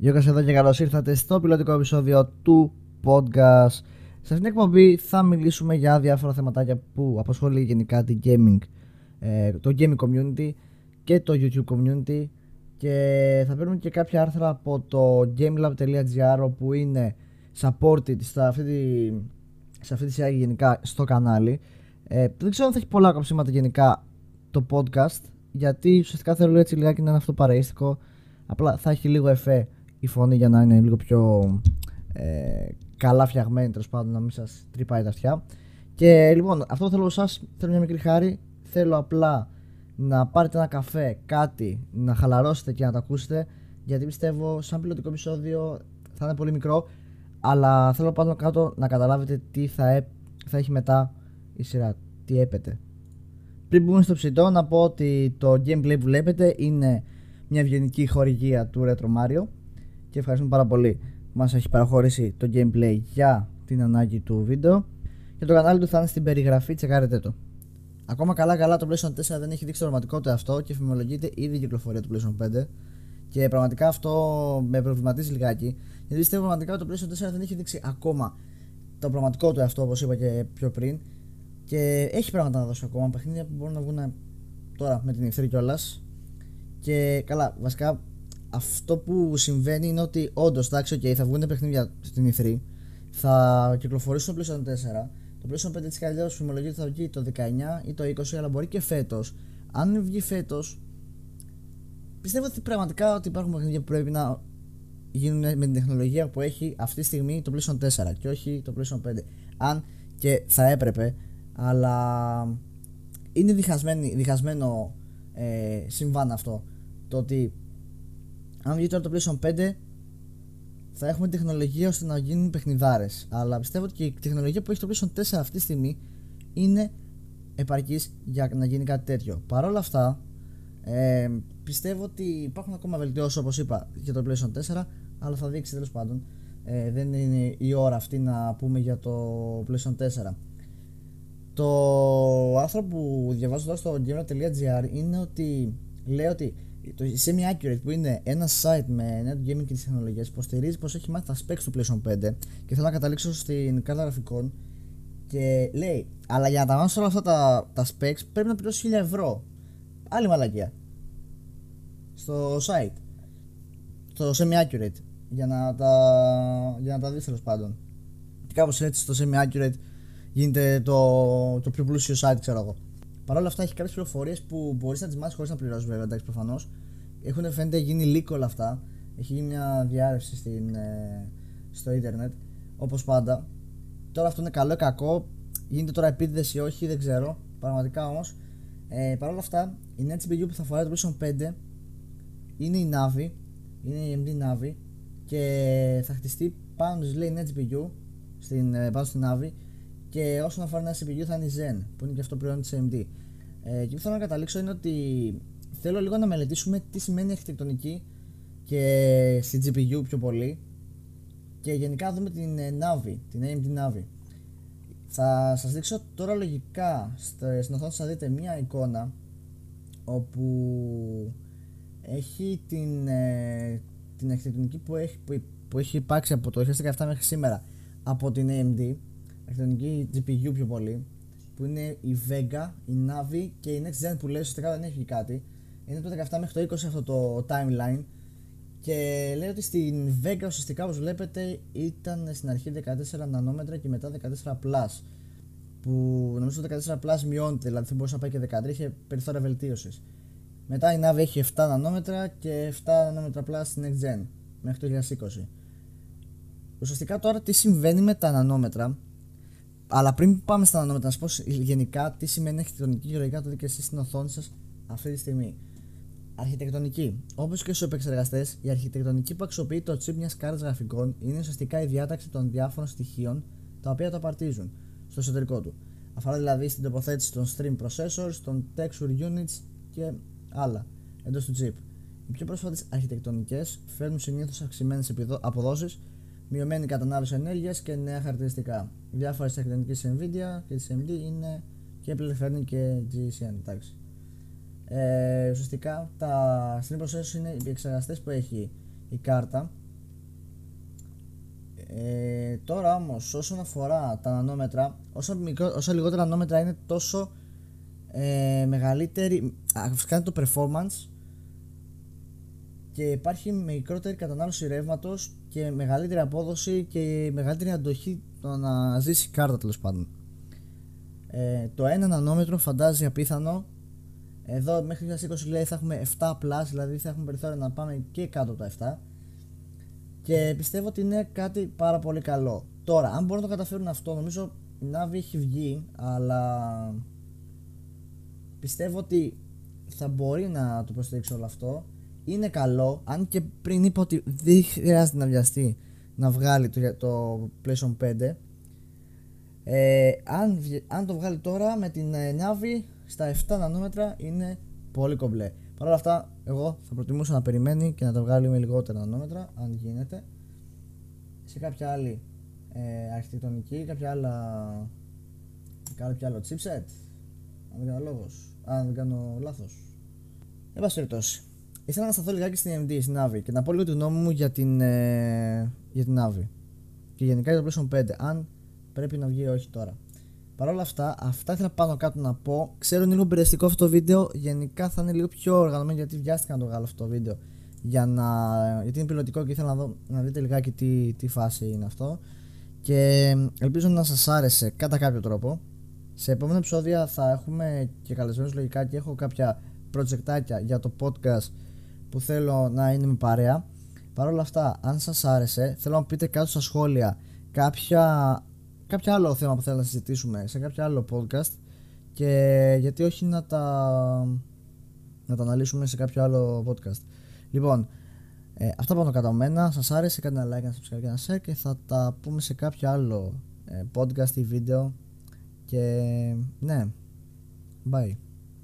Γιώργος εδώ και καλώς ήρθατε στο πιλωτικό επεισόδιο του podcast. Σε αυτήν την εκπομπή θα μιλήσουμε για διάφορα θεματάκια που απασχολεί γενικά την gaming, ε, το gaming community και το YouTube community και θα παίρνουμε και κάποια άρθρα από το gamelab.gr όπου είναι supported σε αυτή τη, σε αυτή τη σειρά γενικά στο κανάλι. Ε, δεν ξέρω αν θα έχει πολλά κοψίματα γενικά το podcast γιατί ουσιαστικά θέλω έτσι λιγάκι να είναι αυτό παραίστικο απλά θα έχει λίγο εφέ η φωνή για να είναι λίγο πιο ε, καλά φτιαγμένη τέλος πάντων να μην σας τρυπάει τα αυτιά. Και λοιπόν, αυτό θέλω σας, θέλω μια μικρή χάρη. Θέλω απλά να πάρετε ένα καφέ, κάτι, να χαλαρώσετε και να το ακούσετε. Γιατί πιστεύω, σαν πιλωτικό επεισόδιο θα είναι πολύ μικρό. Αλλά θέλω πάνω κάτω να καταλάβετε τι θα, θα έχει μετά η σειρά. Τι έπεται. Πριν μπούμε στο ψητό, να πω ότι το gameplay που βλέπετε είναι μια ευγενική χορηγία του Retro Mario και ευχαριστούμε πάρα πολύ που μας έχει παραχωρήσει το gameplay για την ανάγκη του βίντεο και το κανάλι του θα είναι στην περιγραφή, τσεκάρετε το. Ακόμα καλά καλά το PlayStation 4 δεν έχει δείξει το πραγματικό του αυτό και φημολογείται ήδη η κυκλοφορία του PlayStation 5 και πραγματικά αυτό με προβληματίζει λιγάκι γιατί πιστεύω πραγματικά ότι το PlayStation 4 δεν έχει δείξει ακόμα το πραγματικό του αυτό όπως είπα και πιο πριν και έχει πράγματα να δώσει ακόμα παιχνίδια που μπορούν να βγουν τώρα με την ευθύνη κιόλας. Και καλά, βασικά αυτό που συμβαίνει είναι ότι όντως, εντάξει, okay, θα βγουν παιχνίδια στην E3, θα κυκλοφορήσουν το PlayStation 4. Το PlayStation 5 έτσι κι αλλιώ φημολογείται ότι θα βγει το 19 ή το 20, αλλά μπορεί και φέτος. Αν βγει φέτος, πιστεύω ότι πραγματικά ότι υπάρχουν παιχνίδια που πρέπει να γίνουν με την τεχνολογία που έχει αυτή τη στιγμή το PlayStation 4 και όχι το PlayStation 5. Αν και θα έπρεπε, αλλά είναι διχασμένο ε, συμβάν αυτό. Το ότι αν βγει τώρα το PlayStation 5 θα έχουμε τεχνολογία ώστε να γίνουν παιχνιδάρες. Αλλά πιστεύω ότι και η τεχνολογία που έχει το PlayStation 4 αυτή τη στιγμή είναι επαρκής για να γίνει κάτι τέτοιο. Παρ' όλα αυτά, ε, πιστεύω ότι υπάρχουν ακόμα βελτιώσεις όπως είπα για το PlayStation 4, αλλά θα δείξει τέλος πάντων. Ε, δεν είναι η ώρα αυτή να πούμε για το PlayStation 4. Το άρθρο που διαβάζω τώρα στο gamer.gr είναι ότι λέει ότι το Semi-Accurate που είναι ένα site με νέα gaming και τις τεχνολογίες υποστηρίζει πως έχει μάθει τα specs του PlayStation 5 και θέλω να καταλήξω στην κάρτα γραφικών και λέει αλλά για να τα μάθω όλα αυτά τα, τα specs πρέπει να πληρώσει 1000 ευρώ άλλη μαλακία. Στο site. Στο Semi-Accurate για να τα, για να τα δεις τέλος πάντων. Και κάπως έτσι στο Semi-Accurate γίνεται το, το πιο πλούσιο site ξέρω εγώ Παρ' όλα αυτά έχει κάποιες πληροφορίες που μπορείς να τις μάθεις χωρίς να πληρώσεις βέβαια. Εντάξει, προφανώς. Έχουν φαίνεται γίνει leak όλα αυτά. Έχει γίνει μια διάρρευση στην, ε, στο ίντερνετ. Όπως πάντα. Τώρα αυτό είναι καλό ή κακό. Γίνεται τώρα επίτηδε ή όχι, δεν ξέρω. Πραγματικά όμως. Ε, Παρ' όλα αυτά, η νέα GPU που θα φοράει το PlayStation 5 είναι η Navi. Είναι η AMD Navi. Και θα χτιστεί πάνω της λέει νέα GPU στην, ε, πάνω στην Navi και όσον αφορά ένα CPU θα είναι η Zen που είναι και αυτό προϊόν της AMD ε, και που θέλω να καταλήξω είναι ότι θέλω λίγο να μελετήσουμε τι σημαίνει αρχιτεκτονική και στη GPU πιο πολύ και γενικά δούμε την ε, Navi, την AMD Navi. Θα σας δείξω τώρα λογικά στην οθόνη θα δείτε μια εικόνα όπου έχει την, ε, την αρχιτεκτονική που έχει, που, που έχει υπάρξει από το 2017 μέχρι σήμερα από την AMD αρχιτεκτονική GPU πιο πολύ που είναι η Vega, η Navi και η Next Gen που λέει ουσιαστικά δεν έχει κάτι. Είναι το 17 μέχρι το 20 αυτό το timeline. Και λέει ότι στην Vega ουσιαστικά όπως βλέπετε ήταν στην αρχή 14 νανόμετρα και μετά 14 plus που νομίζω το 14 plus μειώνεται δηλαδή θα μπορούσε να πάει και 13 είχε περιθώρια βελτίωσης. μετά η Navi έχει 7 νανόμετρα και 7 νανόμετρα plus στην Next Gen μέχρι το 2020 ουσιαστικά τώρα τι συμβαίνει με τα νανόμετρα; Αλλά πριν πάμε στα νανόμετρα, να σα πω γενικά τι σημαίνει αρχιτεκτονική και λογικά το δείτε και εσείς στην οθόνη σας αυτή τη στιγμή. Αρχιτεκτονική. Όπως και στους επεξεργαστές, η αρχιτεκτονική που αξιοποιεί το chip μιας κάρτας γραφικών είναι ουσιαστικά η διάταξη των διάφορων στοιχείων τα οποία το απαρτίζουν στο εσωτερικό του. Αφορά δηλαδή στην τοποθέτηση των stream processors, των texture units και άλλα εντός του chip. Οι πιο πρόσφατες αρχιτεκτονικές φέρνουν συνήθως αυξημένες αποδόσεις μειωμένη κατανάλωση ενέργειας και νέα χαρακτηριστικά. Διάφορες τεχνολογίε τη Nvidia και της AMD είναι και πληροφέρνει και GCN. Εντάξει. Ε, ουσιαστικά τα stream processors είναι οι εξεργαστέ που έχει η κάρτα Ε, τώρα όμως όσον αφορά τα νανόμετρα όσο, μικρό, όσο λιγότερα νανόμετρα είναι τόσο ε, μεγαλύτερη αυξάνεται το performance και υπάρχει μικρότερη κατανάλωση ρεύματος και μεγαλύτερη απόδοση και μεγαλύτερη αντοχή το να ζήσει κάρτα τέλος πάντων. Ε, το 1 νανόμετρο φαντάζει απίθανο. Εδώ μέχρι 2020 λέει θα έχουμε 7 plus, δηλαδή θα έχουμε περιθώριο να πάμε και κάτω από τα 7. Και πιστεύω ότι είναι κάτι πάρα πολύ καλό. Τώρα, αν μπορούν να το καταφέρουν αυτό, νομίζω η Navi έχει βγει, αλλά πιστεύω ότι θα μπορεί να το προστηρίξει όλο αυτό. Είναι καλό, αν και πριν είπα ότι δεν χρειάζεται να βιαστεί να βγάλει το, το PlayStation 5. Ε, αν, αν το βγάλει τώρα με την ε, Navi στα 7 νανόμετρα είναι πολύ κομπλέ. Παρ' όλα αυτά, εγώ θα προτιμούσα να περιμένει και να τα βγάλει με λιγότερα νανόμετρα, αν γίνεται. Σε κάποια άλλη ε, αρχιτεκτονική, κάποια άλλα. κάποιο άλλο chipset. Αν δεν κάνω λόγος. Αν δεν κάνω λάθος. Εν πάση περιπτώσει. Ήθελα να σταθώ λιγάκι στην AMD, στην Navi και να πω λίγο τη γνώμη μου για την, ε, για την Navi. Και γενικά για το PlayStation 5. Αν πρέπει να βγει ή όχι τώρα. Παρ' όλα αυτά, αυτά ήθελα πάνω κάτω να πω. Ξέρω είναι λίγο μπερδευτικό αυτό το βίντεο. Γενικά θα είναι λίγο πιο οργανωμένο γιατί βιάστηκα να το βγάλω αυτό το βίντεο. Για να... Γιατί είναι πιλωτικό και ήθελα να, δω, να δείτε λιγάκι τι, τι φάση είναι αυτό. Και ελπίζω να σας άρεσε κατά κάποιο τρόπο. Σε επόμενα επεισόδια θα έχουμε και καλεσμένους λογικά και έχω κάποια projectάκια για το podcast που θέλω να είναι με παρέα. Παρ' όλα αυτά, αν σας άρεσε, θέλω να πείτε κάτω στα σχόλια κάποια, κάποια άλλο θέμα που θέλω να συζητήσουμε σε κάποιο άλλο podcast και γιατί όχι να τα, να τα αναλύσουμε σε κάποιο άλλο podcast. Λοιπόν, ε, αυτά πάνω κατά μένα. Σας άρεσε, κάντε ένα like, ένα subscribe και ένα share και θα τα πούμε σε κάποιο άλλο ε, podcast ή βίντεο και ναι, bye.